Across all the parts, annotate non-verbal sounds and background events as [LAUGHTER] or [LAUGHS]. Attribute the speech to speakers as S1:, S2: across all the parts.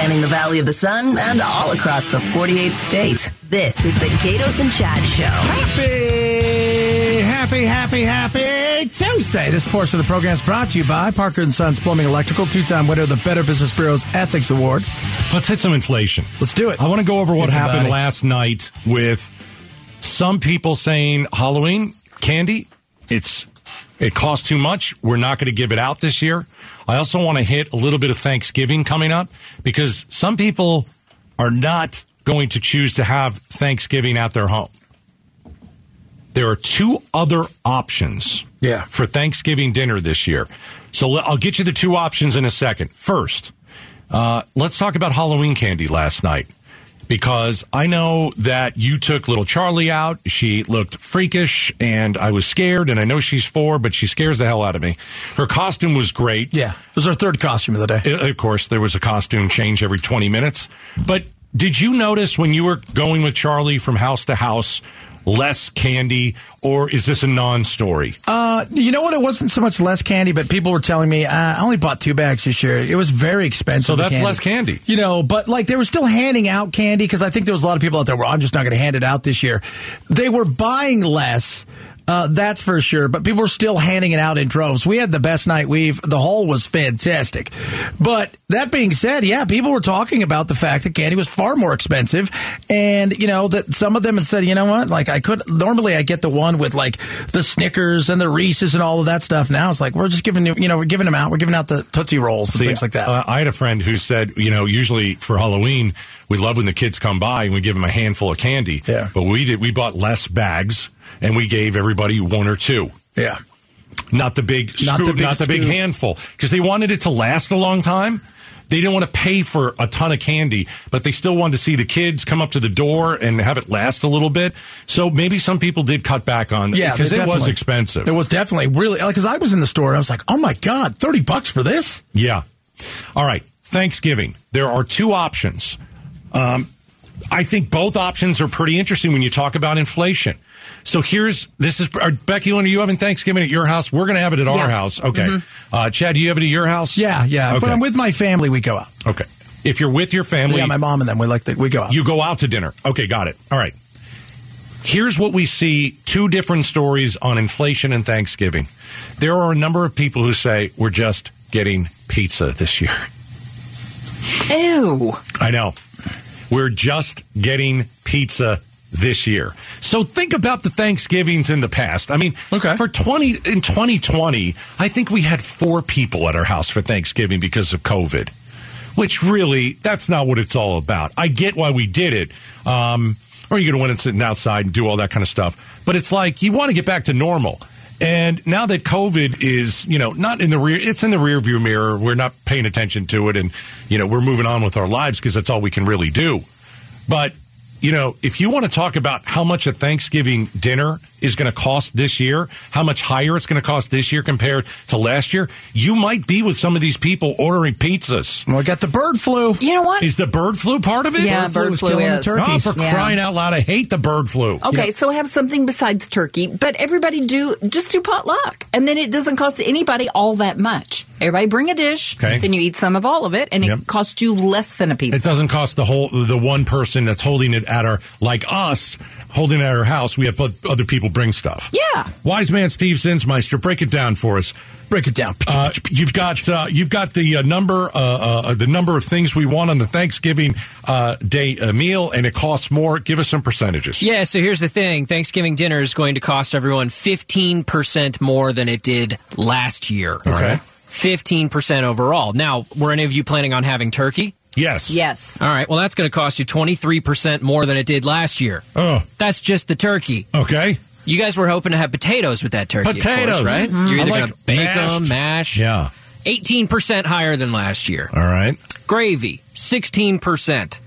S1: spanning the Valley of the Sun and all across the 48th state. This is the Gaydos and Chad Show.
S2: Happy, happy, happy, happy Tuesday. This portion of the program is brought to you by Parker and Sons Plumbing Electrical, two-time winner of the Better Business Bureau's Ethics Award.
S3: Let's hit some inflation.
S2: Let's do it.
S3: I want to go over what
S2: Think
S3: happened last night with some people saying Halloween candy, it's it costs too much. We're not going to give it out this year. I also want to hit a little bit of Thanksgiving coming up because some people are not going to choose to have Thanksgiving at their home. There are two other options
S2: Yeah.
S3: for Thanksgiving dinner this year. So I'll get you the two options in a second. First, uh, let's talk about Halloween candy last night because I know that you took little Charlie out. She looked freakish and I was scared and I know she's four, but she scares the hell out of me. Her costume was great.
S2: Yeah, it was our third costume of the day.
S3: Uh, Of course, there was a costume change every 20 minutes. But did you notice when you were going with Charlie from house to house, less candy, or is this a non story?
S2: Uh, you know what? It wasn't so much less candy, but people were telling me uh, I only bought two bags this year. It was very expensive.
S3: So that's less candy.
S2: You know, but like they were still handing out candy because I think there was a lot of people out there. Well, I'm just not going to hand it out this year. They were buying less. Uh, that's for sure. But people were still handing it out in droves. We had the best night we've. The haul was fantastic. But that being said, yeah, people were talking about the fact that candy was far more expensive, and you know that some of them had said, you know what, like I could normally I get the one with like the Snickers and the Reese's and all of that stuff. Now it's like we're just giving you, you know, we're giving them out. We're giving out the Tootsie Rolls and
S3: See,
S2: things like that.
S3: uh, I had a friend who said, you know, usually for Halloween, we love when the kids come by and we give them a handful of candy.
S2: Yeah.
S3: But we did, we bought less bags and we gave everybody one or two.
S2: yeah.
S3: Not the big
S2: Not the big
S3: not the big handful. Because they wanted it to last a long time. They didn't want to pay for a ton of candy, but they still wanted to see the kids come up to the door and have it last a little bit. So maybe some people did cut back on
S2: Yeah,
S3: because it was expensive.
S2: It was definitely really because I was in the store and I was like, oh my god, thirty bucks for this.
S3: Yeah. All right. Thanksgiving. There are two options. Um, I think both options are pretty interesting when you talk about inflation. So here's this is are, Becky. When are you having Thanksgiving at your house? We're going to have it at our
S1: Yeah.
S3: house. Okay. Uh, Chad, do you have it at your house?
S2: Yeah, yeah.
S3: Okay.
S2: When I'm with my family, we go out.
S3: okay. If you're with your family,
S2: Yeah, my mom and them. We like the, we go out.
S3: you go out to dinner. Okay, got it. All right. Here's what we see two different stories on inflation and Thanksgiving. There are a number of people who say we're just getting pizza this year.
S1: Ew.
S3: I know. We're just getting pizza this year. So think about the Thanksgivings in the past. I mean,
S2: Okay.
S3: for 20 in 2020, I think we had 4 people at our house for Thanksgiving because of COVID. Which really, that's not what it's all about. I get why we did it. Um, or you're going to win it sitting outside and do all that kind of stuff. But it's like you want to get back to normal. And now that COVID is, you know, not in the rear, it's in the rear view mirror. We're not paying attention to it. And, you know, we're moving on with our lives because that's all we can really do. But, you know, if you want to talk about how much a Thanksgiving dinner is going to cost this year, how much higher it's going to cost this year compared to last year, you might be with some of these people ordering pizzas.
S2: we got the bird flu.
S1: You know what?
S3: Is the bird flu part of it?
S1: Yeah, bird
S2: was
S1: flu
S2: killing the
S1: is.
S2: turkey.
S3: Oh, for
S1: Yeah.
S3: crying out loud, I hate the bird flu.
S1: Okay, so have something besides turkey, but everybody do just do potluck, and then it doesn't cost anybody all that much. Everybody bring a dish,
S3: Okay.
S1: then you eat some of all of it, and
S3: Yep.
S1: it costs you less than a pizza.
S3: It doesn't cost the whole the one person that's holding it at our like us holding it at our house. We have other people bring stuff.
S1: Yeah.
S3: Wise man Steve Zinsmeister, break it down for us.
S2: Break it down.
S3: Uh, you've got uh, you've got the uh, number uh, uh, the number of things we want on the Thanksgiving uh, Day uh, meal, and it costs more. Give us some percentages.
S4: Yeah, so here's the thing Thanksgiving dinner is going to cost everyone 15% more than it did last year.
S3: Okay.
S4: 15% overall. Now, were any of you planning on having turkey?
S3: Yes.
S1: yes.
S4: All right, well, that's going to cost you 23% more than it did last year.
S3: Oh.
S4: That's just the turkey.
S3: Okay.
S4: You guys were hoping to have potatoes with that turkey, of course,
S3: Potatoes.
S4: right?
S3: Mhm.
S4: You're either
S3: like
S4: going to bake
S3: mashed.
S4: them, mash.
S3: Yeah.
S4: 18% higher than last year.
S3: All right.
S4: Gravy, 16%.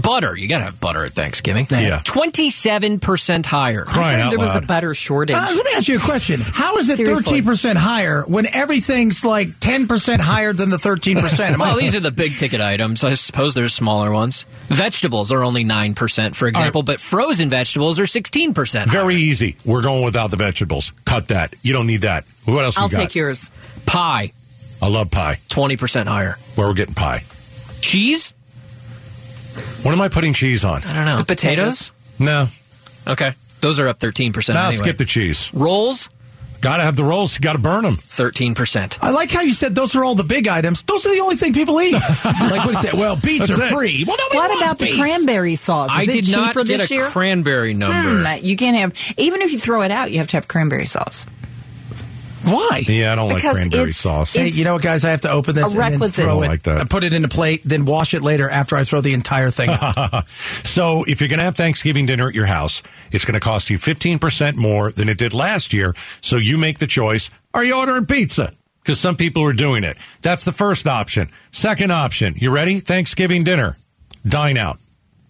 S4: Butter, you got to have butter at Thanksgiving.
S3: Yeah.
S4: 27% higher.
S3: Crying out
S1: there was a
S3: loud.
S1: butter shortage.
S2: Uh, let me ask you a question. [LAUGHS] How is it
S1: Seriously.
S2: thirteen percent higher when everything's like ten percent higher than the thirteen percent?
S4: Well, these are the big ticket items. I suppose there's smaller ones. Vegetables are only 9%, for example, but frozen vegetables are 16%.
S3: Very easy. We're going without the vegetables. Cut that. You don't need that. What else
S1: I'll
S3: you got?
S1: take yours.
S4: Pie,
S3: I love pie.
S4: 20% higher.
S3: Where we're getting pie.
S4: Cheese,
S3: What am I putting cheese on?
S4: I don't know.
S1: The potatoes?
S3: No,
S4: Okay. Those are up 13%
S3: no,
S4: anyway.
S3: skip the cheese.
S4: Rolls,
S3: Got to have the rolls. Got to burn them.
S4: 13%.
S2: I like how you said those are all the big items. Those are the only thing people eat. [LAUGHS] like what you say? Well, beets
S3: That's
S2: are
S3: it.
S2: free. Well, nobody
S1: What
S2: wants
S1: about the cranberry sauce? Is
S4: I
S1: it
S4: did not
S1: cheaper
S4: get
S1: this
S4: a
S1: year?
S4: cranberry number.
S1: Hmm, you can't have even if you throw it out, you have to have cranberry sauce.
S2: Why?
S3: Yeah, I don't like cranberry
S1: it's-
S3: sauce.
S2: Hey, you know what, guys? I have to open this
S1: A
S2: and then
S1: requisite.
S2: throw
S3: I
S2: it,
S3: like that.
S2: I put it in a plate, then wash it later after I throw the entire thing. out. [LAUGHS]
S3: So if you're going to have Thanksgiving dinner at your house, it's going to cost you 15% more than it did last year. So you make the choice. Are you ordering pizza? Because some people are doing it. That's the first option. Second option. You ready? Thanksgiving dinner. Dine out.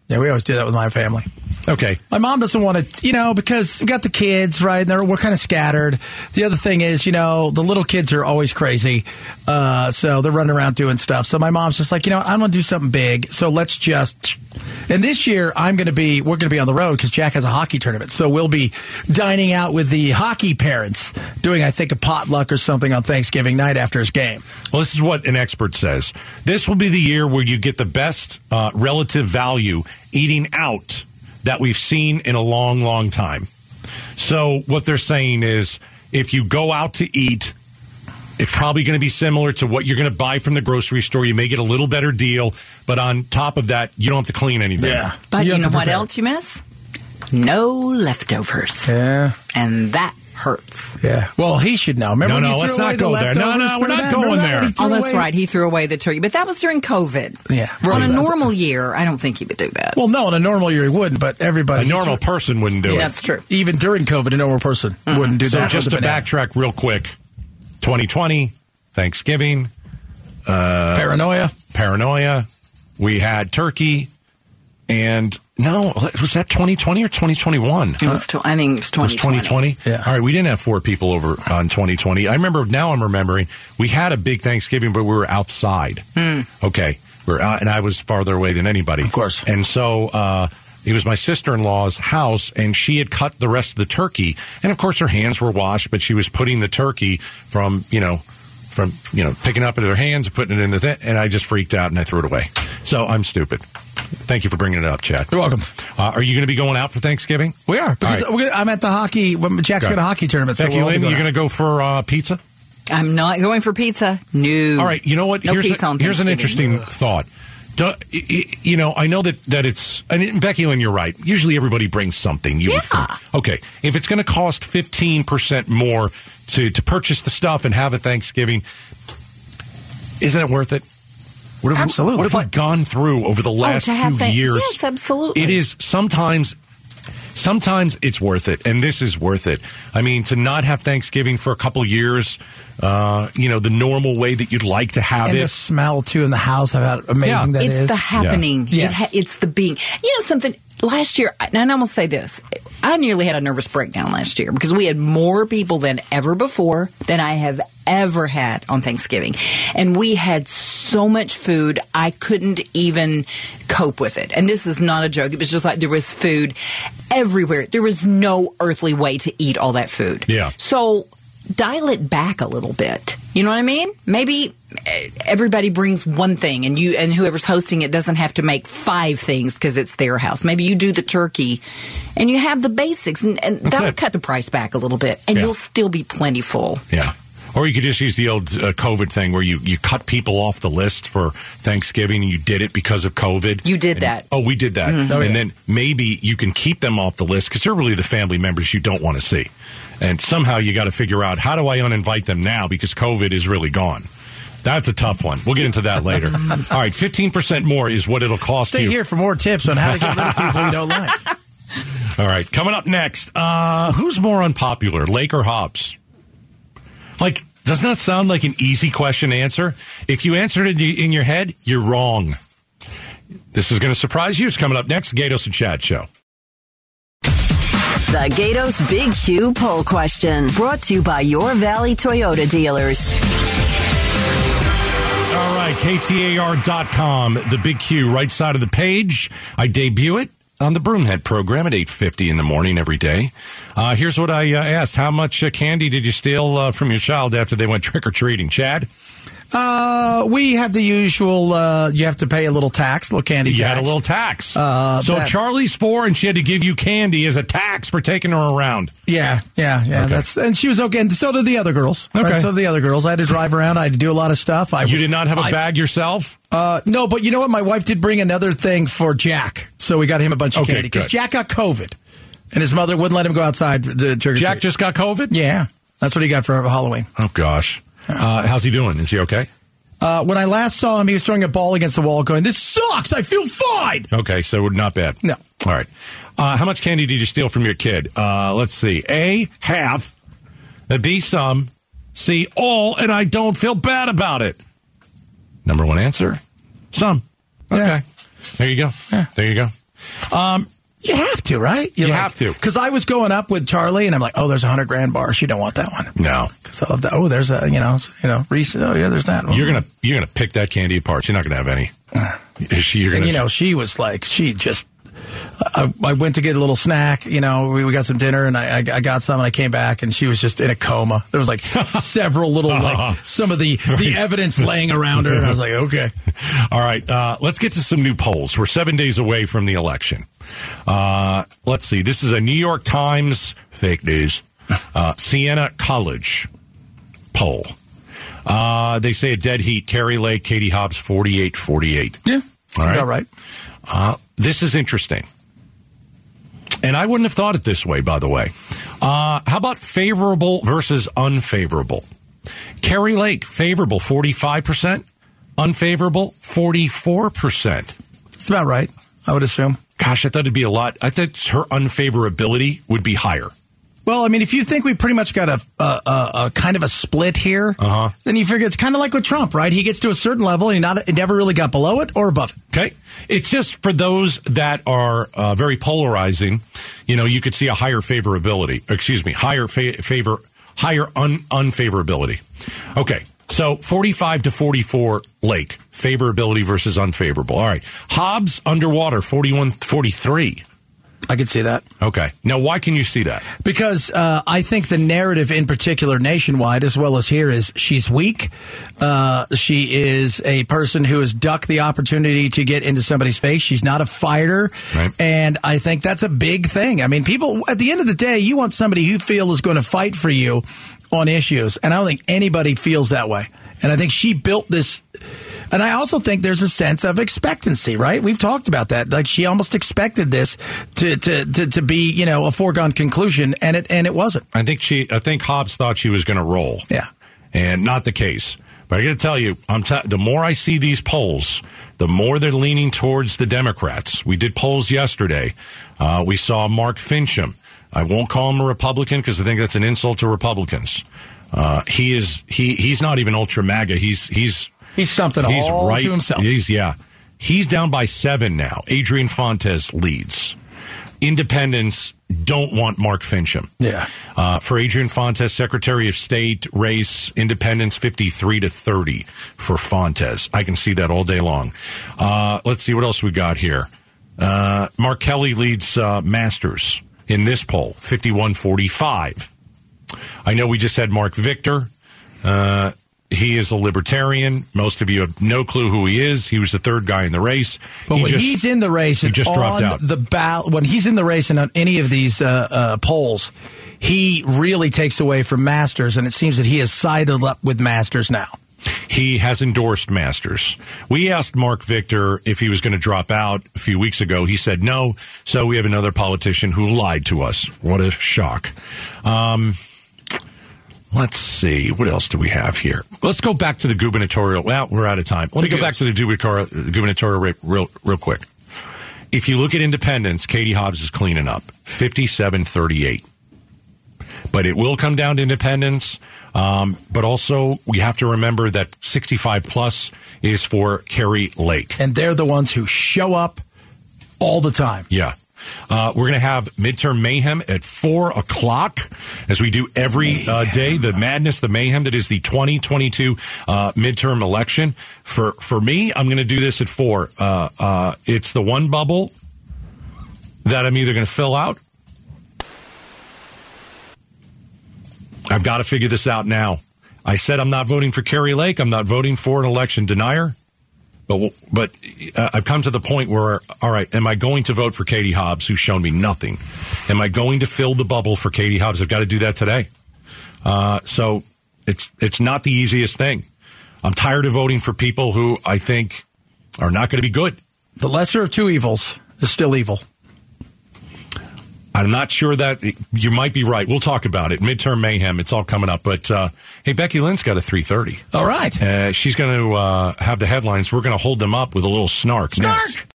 S2: yeah, we always do that with my family.
S3: Okay.
S2: My mom doesn't want to, you know, because we got the kids, right? And they're, we're kind of scattered. The other thing is, you know, the little kids are always crazy. Uh, so they're running around doing stuff. So my mom's just like, you know, I'm going to do something big. So let's just. And this year, I'm going to be, we're going to be on the road because Jack has a hockey tournament. So we'll be dining out with the hockey parents, doing, I think, a potluck or something on Thanksgiving night after his game.
S3: Well, this is what an expert says. This will be the year where you get the best uh, relative value eating out that we've seen in a long, long time. So, what they're saying is if you go out to eat, it's probably going to be similar to what you're going to buy from the grocery store. You may get a little better deal, but on top of that, you don't have to clean anything. Yeah.
S1: But you,
S2: have
S1: know what else you miss? No leftovers.
S2: Yeah.
S1: And that hurts.
S2: Yeah. Well, he should know. Remember
S3: No, no, let's not
S2: away the
S3: go there. No, no, we're not
S2: that?
S3: going
S2: Remember that
S3: there.
S2: when he threw
S1: Oh, that's
S2: away-
S1: right. He threw away the turkey. But that was during COVID.
S2: Yeah.
S1: On a normal year, I don't think he would do that.
S2: Well, no, in a normal year he wouldn't, but everybody.
S3: A normal person wouldn't do it.
S1: That's true.
S2: Even during COVID, a normal person wouldn't do
S3: So
S2: that.
S3: just to backtrack real quick 2020, Thanksgiving, uh,
S2: paranoia.
S3: paranoia. We had turkey, and no, was that 2020 or 2021?
S1: It was tw- I think it was
S3: It was
S1: 2020.
S3: 2020.
S2: Yeah.
S3: All right, we didn't have four people over on 2020. I remember now. I'm remembering we had a big Thanksgiving, but we were outside. Okay, we're out, and I was farther away than anybody,
S2: Of course.
S3: And so uh, it was my sister in law's house, and she had cut the rest of the turkey, and of course her hands were washed, but she was putting the turkey from you know. From you know picking up into their hands and putting it in the thing, and I just freaked out and I threw it away. So I'm stupid. Thank you for bringing it up, Chad.
S2: You're welcome.
S3: Uh, are you going to be going out for Thanksgiving?
S2: We are because
S3: All right.
S2: we're gonna, I'm at the hockey. when Jack's
S3: Okay.
S2: got a hockey tournament.
S3: Becky
S2: so we'll
S3: Lynn,
S2: going
S3: you're going to go for uh, pizza?
S1: I'm not going for pizza. No.
S3: All right. You know what?
S1: No
S3: here's
S1: pizza
S3: a-
S1: on
S3: here's an interesting thought. Do, you know, I know that, that it's, and Becky Lynn, you're right. Usually everybody brings something. You
S1: Yeah.
S3: Okay. If it's going to cost 15% more to, to purchase the stuff and have a Thanksgiving, isn't it worth it? What have,
S2: Absolutely.
S3: We, what have we gone through over the oh, last
S1: to have
S3: few
S1: thank-
S3: years?
S1: yes, absolutely.
S3: It is sometimes sometimes it's worth it, and this is worth it. I mean, to not have Thanksgiving for a couple years, uh, you know, the normal way that you'd like to have
S2: and
S3: it.
S2: the smell too in the house how amazing
S3: Yeah.
S2: that
S1: it's
S2: is.
S1: the happening.
S2: Yeah.
S1: It ha- it's the being. You know something? Last year, and I'm gonna say this: I nearly had a nervous breakdown last year because we had more people than ever before than I have ever had on Thanksgiving, and we had so much food I couldn't even cope with it. And this is not a joke; it was just like there was food everywhere. There was no earthly way to eat all that food.
S3: Yeah.
S1: So dial it back a little bit. You know what I mean? Maybe eh, everybody brings one thing and you and whoever's hosting it doesn't have to make five things because it's their house. Maybe you do the turkey and you have the basics and, and that'll
S3: it.
S1: cut the price back a little bit and
S3: Yeah.
S1: you'll still be plentiful.
S3: Yeah. Or you could just use the old uh, COVID thing where you, you cut people off the list for Thanksgiving and you did it because of COVID.
S1: You did
S3: And-
S1: that.
S3: Oh, we did that.
S2: Oh,
S3: and
S2: yeah.
S3: then maybe you can keep them off the list because they're really the family members you don't want to see. And somehow you got to figure out how do I uninvite them now because COVID is really gone. That's a tough one. We'll get into that later. [LAUGHS] All right, 15% more is what it'll cost
S2: Stay
S3: you.
S2: here for more tips on how to get rid of people you don't [LAUGHS] like.
S3: All right, coming up next, uh, who's more unpopular, Lake or Hobbs? Like, doesn't that sound like an easy question to answer? If you answered it in your head, you're wrong. This is going to surprise you. It's coming up next, Gaydos and Chad Show.
S5: The Gaydos Big Q poll question brought to you by your Valley Toyota dealers.
S3: All right, KTAR.com, the big Q, right side of the page. I debut it on the Broomhead program at 8.50 in the morning every day. Uh, here's what I uh, asked. How much uh, candy did you steal uh, from your child after they went trick-or-treating? Chad?
S2: Uh, we had the usual. Uh, you have to pay a little tax, little candy.
S3: You
S2: tax.
S3: had a little tax.
S2: Uh,
S3: so
S2: that-
S3: Charlie's four, and she had to give you candy as a tax for taking her around.
S2: Yeah, yeah, yeah.
S3: Okay.
S2: That's and she was okay. And so did the other girls.
S3: Okay.
S2: Right, so did the other girls. I had to drive around. I had to do a lot of stuff. I
S3: You
S2: was-
S3: did not have a
S2: I-
S3: bag yourself.
S2: Uh, no, but you know what? My wife did bring another thing for Jack, so we got him a bunch of
S3: Okay,
S2: candy because. Jack got COVID, and his mother wouldn't let him go outside to
S3: Jack just got COVID.
S2: yeah, that's what he got for Halloween.
S3: Oh gosh. Uh, how's he doing? Is he okay?
S2: Uh, when I last saw him, he was throwing a ball against the wall, going, "This sucks. I feel fine."
S3: Okay, so not bad.
S2: No.
S3: All right. Uh, how much candy did you steal from your kid? Uh, let's see. A, half. Uh, B, some. C, all, and I don't feel bad about it. Number one answer, some. Okay.
S2: Yeah.
S3: There you go. There you go. Um,
S2: You have to, right?
S3: You have to.
S2: Because I was going up with Charlie, and I'm like, "Oh, there's a hundred grand bar. She don't want that one."
S3: no.
S2: Because I love that. Oh, there's a you know, you know, Reese. Oh, yeah, there's that. one.
S3: You're gonna you're gonna pick that candy apart. You're not gonna have any. She? You're
S2: And,
S3: gonna.
S2: you know, she was like, she just. I, I went to get a little snack. You know, we, we got some dinner, and I, I, I got some, and I came back, and she was just in a coma. There was like [LAUGHS] several little, like some of the the evidence laying around her, and I was like, okay. [LAUGHS]
S3: All right, uh, let's get to some new polls. We're seven days away from the election. Uh, let's see. This is a New York Times fake news, uh, Siena College poll. Uh, they say a dead heat. Kari Lake, Katie Hobbs, 48 48.
S2: Yeah,
S3: All right.
S2: all right.
S3: Uh, this is interesting. And I wouldn't have thought it this way, by the way. Uh, how about favorable versus unfavorable? Kari Lake, favorable 45%, unfavorable 44%.
S2: It's about right. I would assume.
S3: Gosh, I thought it'd be a lot. I thought her unfavorability would be higher.
S2: Well, I mean, if you think we pretty much got a, a, a, a kind of a split here,
S3: Uh-huh.
S2: then you figure it's kind of like with Trump, right? He gets to a certain level, and he not, he never really got below it or above it.
S3: Okay. It's just for those that are uh, very polarizing, you know, you could see a higher favorability, excuse me, higher fa- favor, higher un- unfavorability. Okay. So 45 to 44 Lake, favorability versus unfavorable. All right. Hobbs underwater, 41 43.
S2: I could see that.
S3: Okay. Now, why can you see that?
S2: Because uh, I think the narrative in particular, nationwide as well as here, is she's weak. Uh, she is a person who has ducked the opportunity to get into somebody's face. She's not a fighter.
S3: Right.
S2: And I think that's a big thing. I mean, people, at the end of the day, you want somebody you feel is going to fight for you on issues. And I don't think anybody feels that way. And I think she built this. And I also think there's a sense of expectancy, right? We've talked about that. Like she almost expected this to, to, to, to be, you know, a foregone conclusion, and it and it wasn't.
S3: I think she, I think Hobbs thought she was going to roll.
S2: Yeah.
S3: and not the case. But I got to tell you, I'm t- the more I see these polls, the more they're leaning towards the Democrats. We did polls yesterday. Uh, we saw Mark Finchem. I won't call him a Republican because I think that's an insult to Republicans. Uh, he is he he's not even ultra MAGA. He's he's
S2: He's something
S3: he's
S2: all
S3: right
S2: to himself.
S3: He's yeah. He's down by seven now. Adrian Fontes leads. Independents don't want Mark Finchem.
S2: Yeah.
S3: Uh, for Adrian Fontes, Secretary of State race, independents 53 to 30 for Fontes. I can see that all day long. Uh, let's see what else we got here. Uh, Mark Kelly leads uh, Masters in this poll, 51 45. I know we just had Mark Victor. He is a libertarian. Most of you have no clue who he is. He was the third guy in the race.
S2: But
S3: He
S2: when
S3: just-
S2: he's in the race
S3: he
S2: and
S3: just dropped out.
S2: the ballot, when he's in the race and on any of these uh, uh, polls, he really takes away from Masters, and it seems that he has sided up with Masters now.
S3: He has endorsed Masters. We asked Mark Victor if he was going to drop out a few weeks ago. He said no. So we have another politician who lied to us. What a shock. Um, let's see. What else do we have here? Let's go back to the gubernatorial. Well, we're out of time. Let me go back to the gubernatorial, real, real quick. If you look at independence, Katie Hobbs is cleaning up 57 38 but it will come down to independence. Um, but also, we have to remember that 65 plus is for Kari Lake.
S2: And they're the ones who show up all the time.
S3: Yeah. Uh, we're going to have midterm mayhem at four o'clock, as we do every uh, day. The madness, the mayhem that is the 2022 uh, midterm election. For for me, I'm going to do this at four. Uh, uh, it's the one bubble that I'm either going to fill out. I've got to figure this out now. I said I'm not voting for Kari Lake. I'm not voting for an election denier. But but uh, I've come to the point where, all right, am I going to vote for Katie Hobbs, who's shown me nothing? Am I going to fill the bubble for Katie Hobbs? I've got to do that today. Uh, so it's it's not the easiest thing. I'm tired of voting for people who I think are not going to be good.
S2: The lesser of two evils is still evil.
S3: I'm not sure that you might be right. We'll talk about it. Midterm mayhem. It's all coming up. But uh, hey, Becky Lynn's got a 3:30.
S2: All right.
S3: Uh, she's going to uh, have the headlines. We're going to hold them up with a little snark.
S2: Snark.
S3: Next.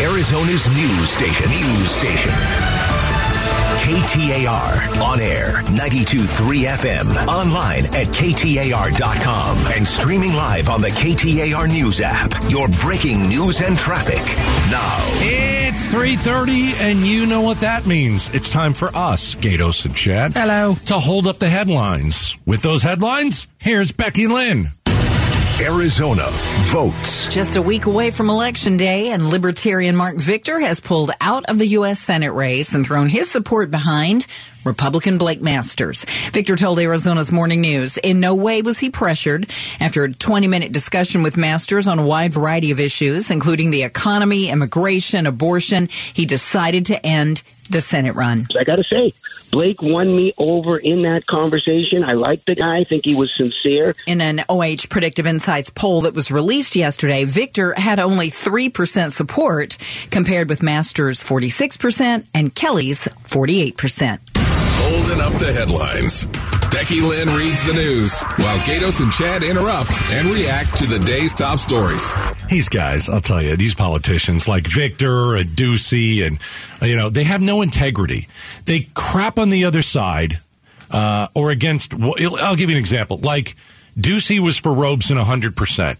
S6: Arizona's news station. News station. KTAR on air 92.3 FM online at KTAR.com and streaming live on the KTAR news app. Your breaking news and traffic now.
S3: It's 3:30, and you know what that means. It's time for us, Gaydos and Chad.
S2: Hello.
S3: To hold up the headlines. With those headlines, here's Becky Lynn.
S6: Arizona votes.
S1: Just a week away from Election Day, and Libertarian Mark Victor has pulled out of the U.S. Senate race and thrown his support behind Republican Blake Masters. Victor told Arizona's Morning News in no way was he pressured. After a 20 minute discussion with Masters on a wide variety of issues, including the economy, immigration, abortion, he decided to end the Senate run.
S7: I got to say, Blake won me over in that conversation. I like the guy. I think he was sincere.
S1: In an OH Predictive Insights poll that was released yesterday, Victor had only 3% support compared with Masters' 46% and Kelly's 48%.
S8: Holding up the headlines. Becky Lynn reads the news while Gaydos and Chad interrupt and react to the day's top stories.
S3: These guys, I'll tell you, these politicians like Victor and Ducey, and you know, they have no integrity. They crap on the other side, uh, or against. I'll give you an example. Like Ducey was for Robson hundred percent.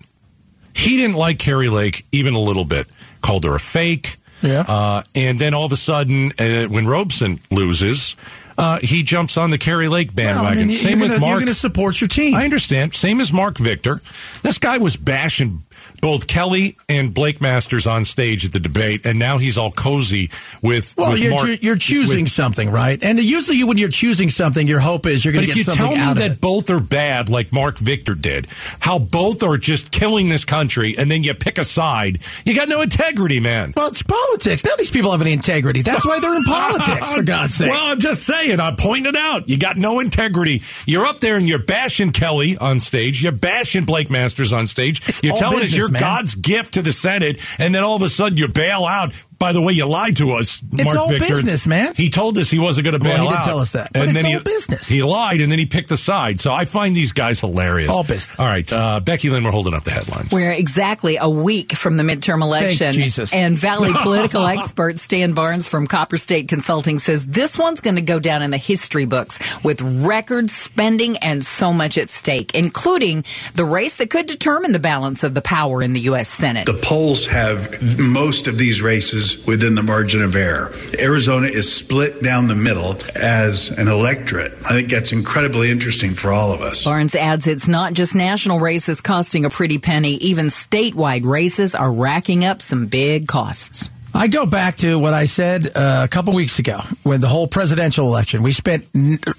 S3: He didn't like Kari Lake even a little bit. Called her a fake.
S2: Yeah.
S3: Uh, and then all of a sudden, uh, when Robson loses, uh, he jumps on the Kari Lake bandwagon.
S2: Well, I mean,
S3: Same with
S2: gonna,
S3: Mark.
S2: You're going to support your team.
S3: I understand. Same as Mark Victor. This guy was bashing both Kelly and Blake Masters on stage at the debate, and now he's all cozy with.
S2: well,
S3: with
S2: you're,
S3: Mark,
S2: you're, choosing
S3: with-
S2: something, right? And usually, when you're choosing something, your hope is you're going to
S3: choose
S2: something.
S3: out
S2: of
S3: But if
S2: you tell
S3: me
S2: that
S3: both are bad, like Mark Victor did, how both are just killing this country, and then you pick a side, you got no integrity, man.
S2: Well, it's politics. None of these people have any integrity. That's why they're in politics, for [LAUGHS] God's sake.
S3: Well, I'm just saying. I'm pointing it out. You got no integrity. You're up there and you're bashing Kelly on stage. You're bashing Blake Masters on stage.
S2: It's
S3: you're telling us you're
S2: man.
S3: God's gift to the Senate, and then all of a sudden you bail out. By the way, you lied to us,
S2: It's
S3: Mark
S2: all
S3: Victor.
S2: business, man.
S3: He told us he wasn't going to
S2: Well,
S3: bail
S2: he did
S3: out.
S2: tell us that. But
S3: and
S2: it's
S3: then
S2: all
S3: he,
S2: business.
S3: He lied, and then he picked a side. So I find these guys hilarious.
S2: All business.
S3: All right, uh, Becky Lynn, we're holding up the headlines.
S1: We're exactly a week from the midterm election.
S2: Jesus.
S1: And Valley [LAUGHS] political expert Stan Barnes from Copper State Consulting says this one's going to go down in the history books with record spending and so much at stake, including the race that could determine the balance of the power in the U.S. Senate.
S9: The polls have most of these races within the margin of error. Arizona is split down the middle as an electorate. I think that's incredibly interesting for all of us.
S1: Barnes adds it's not just national races costing a pretty penny, even statewide races are racking up some big costs.
S2: I go back to what I said uh, a couple weeks ago when the whole presidential election. We spent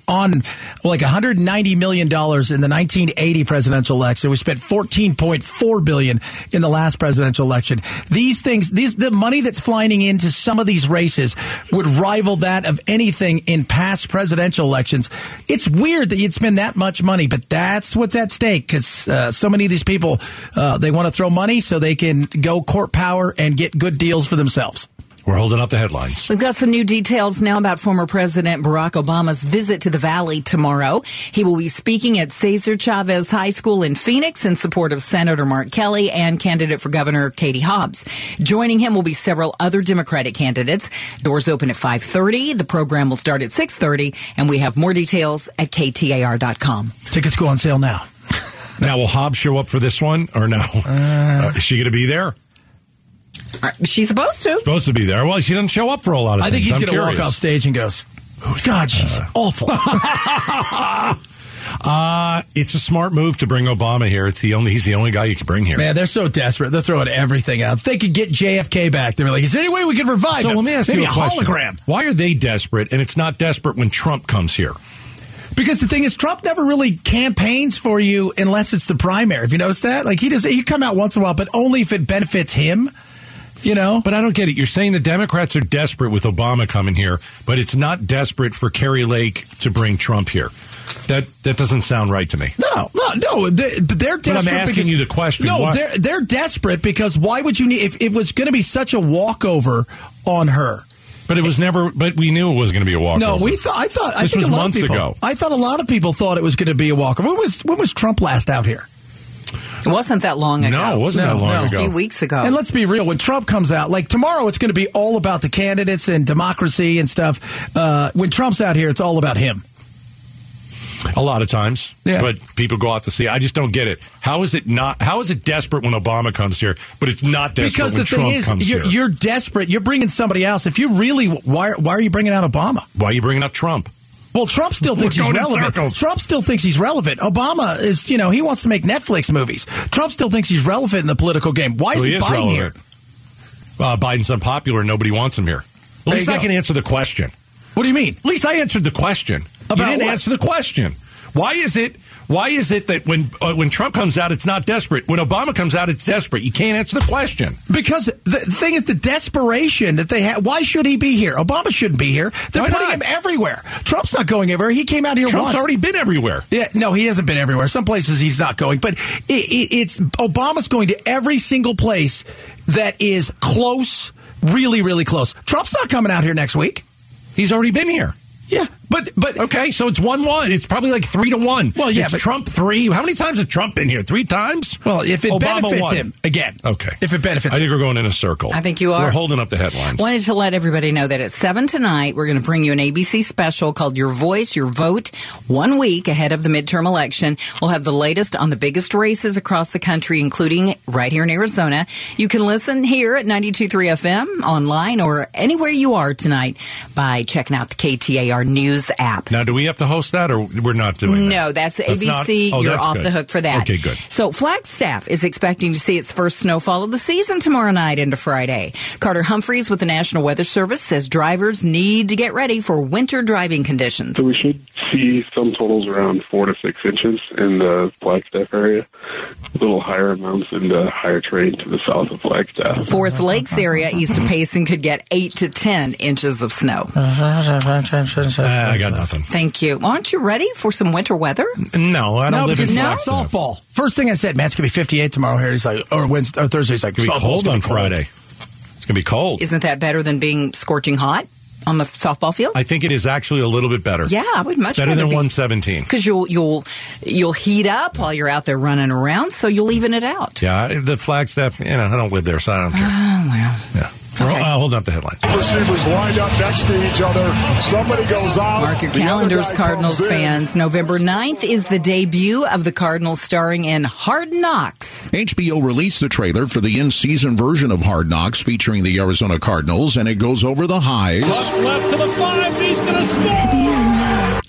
S2: on like 190 million dollars in the 1980 presidential election. We spent 14.4 billion in the last presidential election. These things, these the money that's flying into some of these races would rival that of anything in past presidential elections. It's weird that you'd spend that much money, but that's what's at stake because uh, so many of these people uh, they want to throw money so they can go court power and get good deals for themselves.
S3: We're holding up the headlines.
S1: We've got some new details now about former President Barack Obama's visit to the Valley tomorrow. He will be speaking at Cesar Chavez High School in Phoenix in support of Senator Mark Kelly and candidate for governor Katie Hobbs. Joining him will be several other Democratic candidates. Doors open at 5:30. The program will start at 6:30 and we have more details at ktar.com.
S2: Tickets go on sale now. [LAUGHS]
S3: Now, will Hobbs show up for this one or no? Uh, is she going to be there?
S1: She's supposed to.
S3: Supposed to be there. Well, she doesn't show up for a lot of
S2: I think
S3: things.
S2: he's
S3: I'm
S2: going to walk
S3: curious.
S2: off stage and goes, God, she's awful. [LAUGHS]
S3: Uh, it's a smart move to bring Obama here. It's the only he's the only guy you can bring here.
S2: Man, they're so desperate. They're throwing everything out. If they could get JFK back, they're like, is there any way we can revive
S3: so
S2: him?
S3: let me ask
S2: Maybe
S3: you a, question.
S2: hologram.
S3: Why are they desperate and it's not desperate when Trump comes here?
S2: Because the thing is, Trump never really campaigns for you unless it's the primary. Have you noticed that? Like he does, he come out once in a while, but only if it benefits him. You know,
S3: But I don't get it. You're saying the Democrats are desperate with Obama coming here, but it's not desperate for Kari Lake to bring Trump here. That that doesn't sound right to me.
S2: No, no, no. They, but they're
S3: But I'm
S2: desperate.
S3: asking
S2: because-
S3: you the question.
S2: No,
S3: Why-
S2: they're they're desperate because why would you need if it was going to be such a walkover on her?
S3: But it was never. But we knew it was going to be a walkover.
S2: No, we thought. I thought. I think
S3: was
S2: a lot
S3: months
S2: of people,
S3: ago.
S2: I thought a lot of people thought it was going to be a walkover. When was when was Trump last out here?
S1: It wasn't that long ago.
S3: No, it wasn't
S2: No,
S3: that long
S2: no.
S1: Just a few weeks ago.
S2: And let's be real. When Trump comes out, like tomorrow, it's going to be all about the candidates and democracy and stuff. Uh, when Trump's out here, it's all about him.
S3: A lot of times,
S2: Yeah.
S3: but people go out to see. I just don't get it. How is it not? How is it desperate when Obama comes here, but it's not desperate
S2: Because
S3: when
S2: the thing
S3: Trump
S2: is,
S3: comes
S2: you're,
S3: here?
S2: you're desperate. You're bringing somebody else. If you really, why, why are you bringing out Obama?
S3: Why are you bringing up Trump?
S2: Well, Trump still thinks he's relevant. Trump still thinks he's relevant. Obama is, you know, he wants to make Netflix movies. Trump still thinks he's relevant in the political game. Why
S3: Well,
S2: is
S3: he
S2: Biden
S3: relevant.
S2: here?
S3: Uh, Biden's unpopular. Nobody wants him here. At least I
S2: go.
S3: can answer the question.
S2: What do you mean?
S3: At least I answered the question.
S2: About
S3: you didn't
S2: what?
S3: answer the question. Why is it? Why is it that when uh, when Trump comes out, it's not desperate? When Obama comes out, it's desperate. You can't answer the question.
S2: Because the thing is, the desperation that they have. Why should he be here? Obama shouldn't be here. They're
S3: Why
S2: putting
S3: not?
S2: him everywhere. Trump's not going everywhere. He came out here
S3: Trump's
S2: once.
S3: already been everywhere.
S2: Yeah, no, he hasn't been everywhere. Some places he's not going, but it, it, it's Obama's going to every single place that is close, really, really close. Trump's not coming out here next week.
S3: He's already been here.
S2: Yeah, but but
S3: Okay, so it's one one. It's probably like three to one.
S2: Well, yeah,
S3: It's
S2: but-
S3: Trump three. How many times has Trump been here? Three times.
S2: well, if it
S3: Obama
S2: benefits
S3: won.
S2: him again,
S3: Okay.
S2: If it benefits,
S3: I think
S2: him.
S3: we're going in a circle.
S1: I think you are.
S3: We're holding up the headlines.
S1: Wanted to let everybody know that at 7 tonight, we're going to bring you an ABC special called Your Voice, Your Vote. One week ahead of the midterm election, we'll have the latest on the biggest races across the country, including right here in Arizona. You can listen here at 92.3 FM, online, or anywhere you are tonight by checking out the KTAR News app.
S3: Now, do we have to host that, or we're not doing that?
S1: No, that's ABC.
S3: not- oh,
S1: You're
S3: that's
S1: off
S3: good.
S1: the hook for that.
S3: Okay, good.
S1: So Flagstaff is expecting to see its first snowfall of the season tomorrow night into Friday. Carter Humphreys with the National Weather Service says drivers need to get ready for winter driving conditions.
S10: So we should see some totals around four to six inches in the Flagstaff area. A little higher amounts in the higher terrain to the south of Flagstaff.
S1: Forest Lakes area east of Payson could get 8 to 10 inches of snow.
S3: Uh, I got nothing.
S1: Thank you. Aren't you ready for some winter weather?
S3: No, I don't
S2: no,
S3: live
S2: because
S3: in
S2: it's not
S3: Flagstaff.
S2: softball. First thing I said, man, it's gonna be 58 tomorrow. Here he's like, or Wednesday, or Thursday. He's like,
S3: It's gonna be cold
S2: gonna
S3: on
S2: be cold.
S3: Friday. It's gonna be cold.
S1: Isn't that better than being scorching hot on the softball field?
S3: I think it is actually a little bit better.
S1: yeah, I would much
S3: better than
S1: be-
S3: 117.
S1: because you'll you'll you'll heat up while you're out there running around, so you'll even it out.
S3: Yeah, the Flagstaff. You know, I don't live there, so I don't care.
S1: Oh well.
S3: Yeah.
S1: Okay.
S3: Uh, hold up the headlines.
S11: Receivers lined up next to each other. Somebody goes out.
S1: Mark your calendars, Cardinals fans. November 9th is the debut of the Cardinals starring in Hard Knocks.
S12: HBO released the trailer for the in-season version of Hard Knocks featuring the Arizona Cardinals, and it goes over the highs
S11: Left left to the five. He's going to score.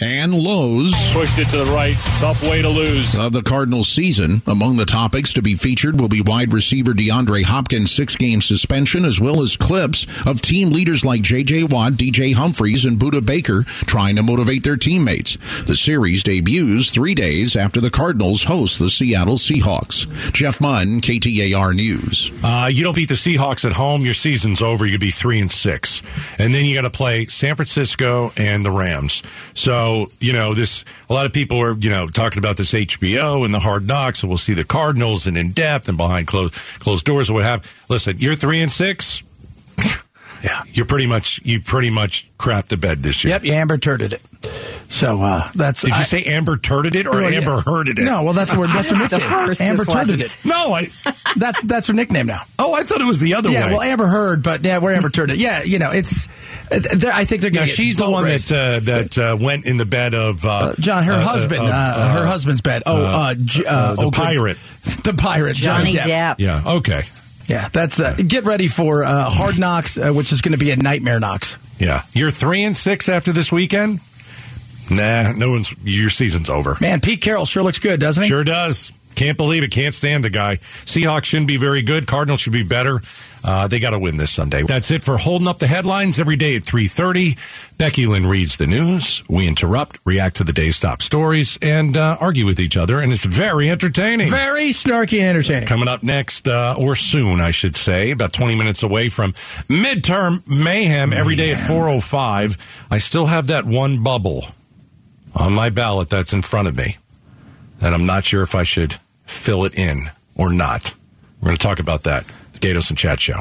S12: And lows
S11: Pushed it to the right. Tough way to lose.
S12: of the Cardinals season. Among the topics to be featured will be wide receiver DeAndre Hopkins' six-game suspension, as well as clips of team leaders like J.J. Watt, D.J. Humphreys, and Budda Baker trying to motivate their teammates. The series debuts three days after the Cardinals host the Seattle Seahawks. Jeff Munn, KTAR News.
S3: Uh, you don't beat the Seahawks at home, your season's over. You could be three and six, and then you got to play San Francisco and the Rams. So you know this. A lot of people are you know talking about this HBO and the Hard Knocks, and we'll see the Cardinals and in depth and behind closed closed doors or what have. Listen, you're three and six. Yeah, you're pretty much you pretty much crapped the bed this year.
S2: Yep, you Amber turded it. So uh, that's.
S3: Did you
S2: I-
S3: say Amber turded it or
S2: Well, yeah.
S3: Amber herded it?
S2: No, well that's where that's her [LAUGHS]
S1: The
S2: nickname.
S1: first
S2: Amber
S1: is
S2: turded it.
S3: no. I
S2: That's that's her nickname now.
S3: oh, I thought it was the other
S2: Yeah,
S3: way.
S2: Yeah, well Amber Heard, but yeah, we're Amber turded. Yeah, you know it's. uh, I think they're
S3: now
S2: going.
S3: she's the one that uh, that uh, went in the bed of uh,
S2: Uh, John, her
S3: uh,
S2: husband,
S3: of,
S2: uh, her husband's bed. Oh, uh, J- uh,
S3: uh, the
S2: oh,
S3: pirate. [LAUGHS]
S2: the pirate,
S1: Johnny Depp.
S3: Yeah. Okay.
S2: Yeah, that's uh, get ready for uh, Hard Knocks, uh, which is going to be a nightmare knocks.
S3: Yeah. You're three and six after this weekend. Nah, no one's. Your season's over.
S2: Man, Pete Carroll sure looks good, doesn't he?
S3: Sure does. Can't believe it. Can't stand the guy. Seahawks shouldn't be very good. Cardinals should be better. Uh, they got to win this Sunday. That's it for holding up the headlines every day at 3.30. Becky Lynn reads the news. We interrupt, react to the day's top stories, and uh, argue with each other, and it's very entertaining.
S2: Very snarky and entertaining.
S3: Coming up next, uh, or soon, I should say, about 20 minutes away from midterm mayhem every day at 4.05. I still have that one bubble on my ballot that's in front of me, and I'm not sure if I should fill it in or not. We're going to talk about that. The Gaydos and Chad Show.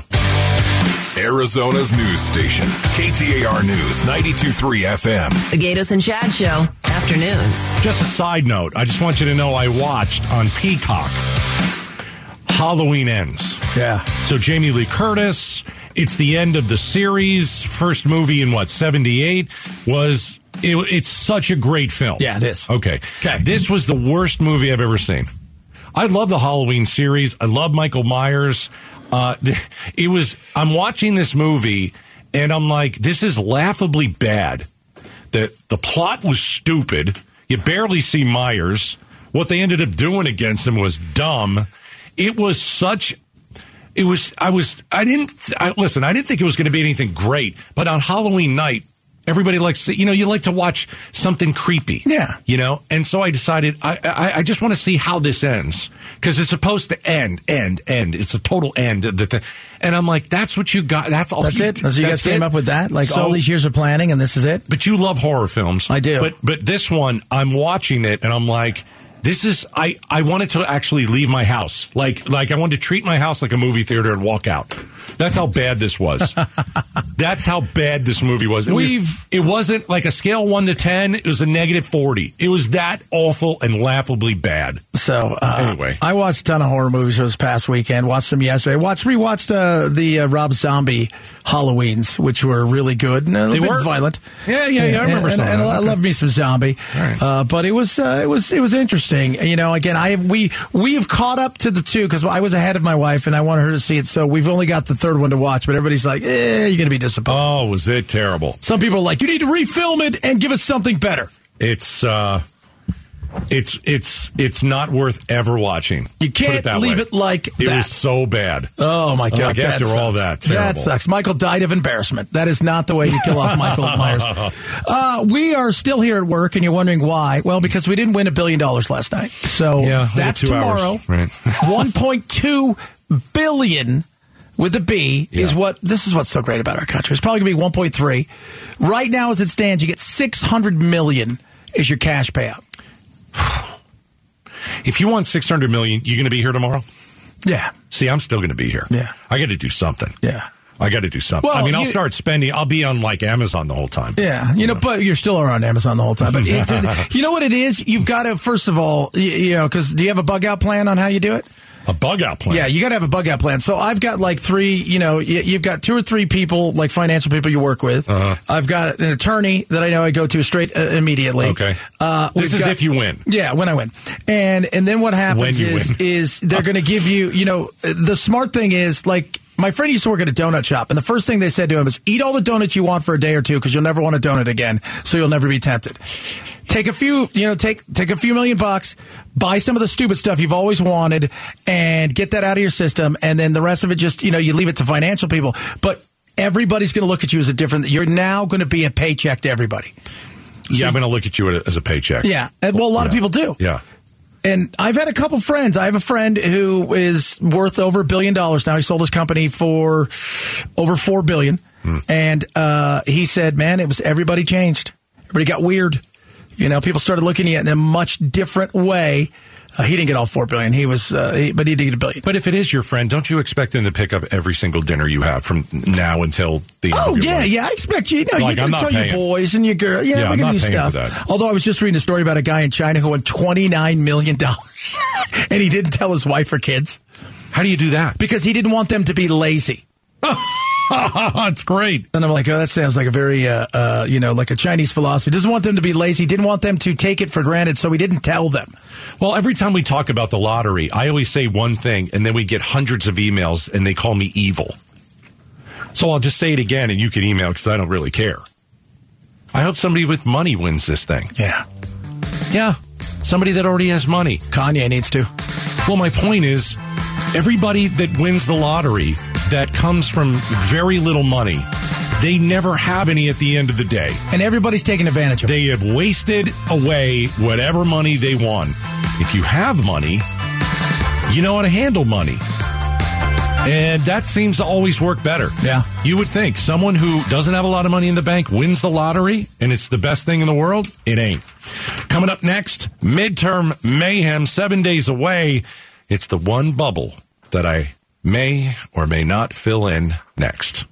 S8: Arizona's news station, KTAR News 92.3 FM.
S5: The Gaydos and Chad Show, afternoons.
S3: Just a side note, I just want you to know I watched on Peacock Halloween Ends.
S2: Yeah.
S3: So Jamie Lee Curtis, it's the end of the series. First movie in what, 78 was it, it's such a great film.
S2: Yeah, it is.
S3: Okay.
S2: Okay.
S3: This was the worst movie I've ever seen. I love the Halloween series. I love Michael Myers. Uh, it was, I'm watching this movie and I'm like, this is laughably bad. The, the plot was stupid. You barely see Myers. What they ended up doing against him was dumb. It was such, it was, I was, I didn't, I, listen, I didn't think it was going to be anything great, but on Halloween night, Everybody likes to, you know, you like to watch something creepy.
S2: Yeah.
S3: You know, and so I decided I, I, I just want to see how this ends because it's supposed to end, end, end. It's a total end. And I'm like, that's what you got. That's all.
S2: That's
S3: you,
S2: it. So you guys came up with that? Like
S3: So-
S2: all these years of planning, and this is it?
S3: But you love horror films.
S2: I do.
S3: But but this one, I'm watching it and I'm like, this is I I wanted to actually leave my house. Like like I wanted to treat my house like a movie theater and walk out. That's how bad this was. [LAUGHS] That's how bad this movie was. It,
S2: We've-
S3: was. it wasn't like a scale one to ten. It was a negative forty. It was that awful and laughably bad.
S2: So uh,
S3: Anyway.
S2: I watched a ton of horror movies this past weekend. Watched them yesterday. Watched rewatched uh, the uh, Rob Zombie Halloweens, which were really good and a little
S3: They
S2: bit
S3: were?
S2: violent.
S3: Yeah, yeah, yeah, I remember
S2: And,
S3: some
S2: and,
S3: of
S2: and. I love me some zombie.
S3: right.
S2: Uh, but it was uh, it was it was interesting. You know, again, I we we have caught up to the two because I was ahead of my wife and I wanted her to see it. So we've only got the third one to watch. But everybody's like, eh, you're going to be disappointed.
S3: Oh, was it terrible?
S2: Some people are like, you need to refilm it and give us something better.
S3: It's uh, it's it's it's not worth ever watching.
S2: You can't
S3: that
S2: leave
S3: way.
S2: it like
S3: it
S2: that.
S3: was so bad.
S2: Oh my god!
S3: Like,
S2: that
S3: after all
S2: sucks.
S3: that,
S2: that
S3: terrible.
S2: sucks. Michael died of embarrassment. That is not the way you kill off [LAUGHS] Michael Myers. Uh, we are still here at work, and you're wondering why? Well, because we didn't win a billion dollars last night. So
S3: Yeah,
S2: that's
S3: two
S2: tomorrow.
S3: hours. Right. [LAUGHS]
S2: 1.2 billion with a B is what this is what's so great about our country. It's probably going to be 1.3. Right now, as it stands, you get 600 million is your cash payout. [SIGHS]
S3: If you want six hundred million, you're going to be here tomorrow?
S2: Yeah,
S3: See, I'm still going to be here.
S2: Yeah.
S3: I got to do something.
S2: yeah.
S3: I got to do something.
S2: Well,
S3: I mean, I'll
S2: you-
S3: start spending. I'll be on like Amazon the whole time.
S2: Yeah, you know, but you're still around Amazon the whole time. But [LAUGHS] you know what it is? You've got to first of all, you, you know, because do you have a bug out plan on how you do it?
S3: A bug out plan.
S2: Yeah, you got to have a bug out plan. So I've got like three, you know, you've got two or three people, like financial people you work with.
S3: Uh-huh.
S2: I've got an attorney that I know I go to straight uh, immediately.
S3: Okay.
S2: Uh,
S3: This is
S2: got-
S3: if you win.
S2: Yeah, when I win. And and then what happens is
S3: win.
S2: is they're going to give you, you know, the smart thing is like my friend used to work at a donut shop, and the first thing they said to him is, "Eat all the donuts you want for a day or two, because you'll never want a donut again, so you'll never be tempted." Take a few, you know, take take a few million bucks, buy some of the stupid stuff you've always wanted, and get that out of your system, and then the rest of it just, you know, you leave it to financial people. But everybody's going to look at you as a different. You're now going to be a paycheck to everybody.
S3: Yeah, I'm going to look at you as a paycheck.
S2: Yeah, well, a lot of people do.
S3: Yeah.
S2: And I've had a couple friends. I have a friend who is worth over a billion dollars now. He sold his company for over four billion, and uh, he said, "Man, it was everybody changed. Everybody got weird. You know, people started looking at it in a much different way." Uh, he didn't get all four billion. He was, uh, he, but he did get a billion.
S3: But if it is your friend, don't you expect him to pick up every single dinner you have from now until the end
S2: Oh
S3: of
S2: yeah,
S3: life?
S2: yeah. I expect you. you know,
S3: Like,
S2: you
S3: I'm
S2: got to tell your boys and your girl.
S3: Yeah,
S2: we
S3: I'm
S2: can
S3: not
S2: do
S3: paying for
S2: stuff.
S3: that.
S2: Although I was just reading a story about a guy in China who won twenty nine million dollars, [LAUGHS] and he didn't tell his wife or kids
S3: How do you do that?
S2: because he didn't want them to be lazy. [LAUGHS] [LAUGHS]
S3: it's great.
S2: And I'm like, oh, that sounds like a very, uh, uh, you know, like a Chinese philosophy. Doesn't want them to be lazy. Didn't want them to take it for granted, so he didn't tell them.
S3: Well, every time we talk about the lottery, I always say one thing, and then we get hundreds of emails, and they call me evil. So I'll just say it again, and you can email because I don't really care. I hope somebody with money wins this thing.
S2: Yeah,
S3: Yeah, somebody that already has money.
S2: Kanye needs to.
S3: Well, my point is, everybody that wins the lottery that comes from very little money, they never have any at the end of the day.
S2: And everybody's taking advantage of it.
S3: They have wasted away whatever money they won. If you have money, you know how to handle money. And that seems to always work better.
S2: Yeah.
S3: You would think someone who doesn't have a lot of money in the bank wins the lottery and it's the best thing in the world. It ain't. Coming up next, midterm mayhem, seven days away. It's the one bubble that I may or may not fill in next.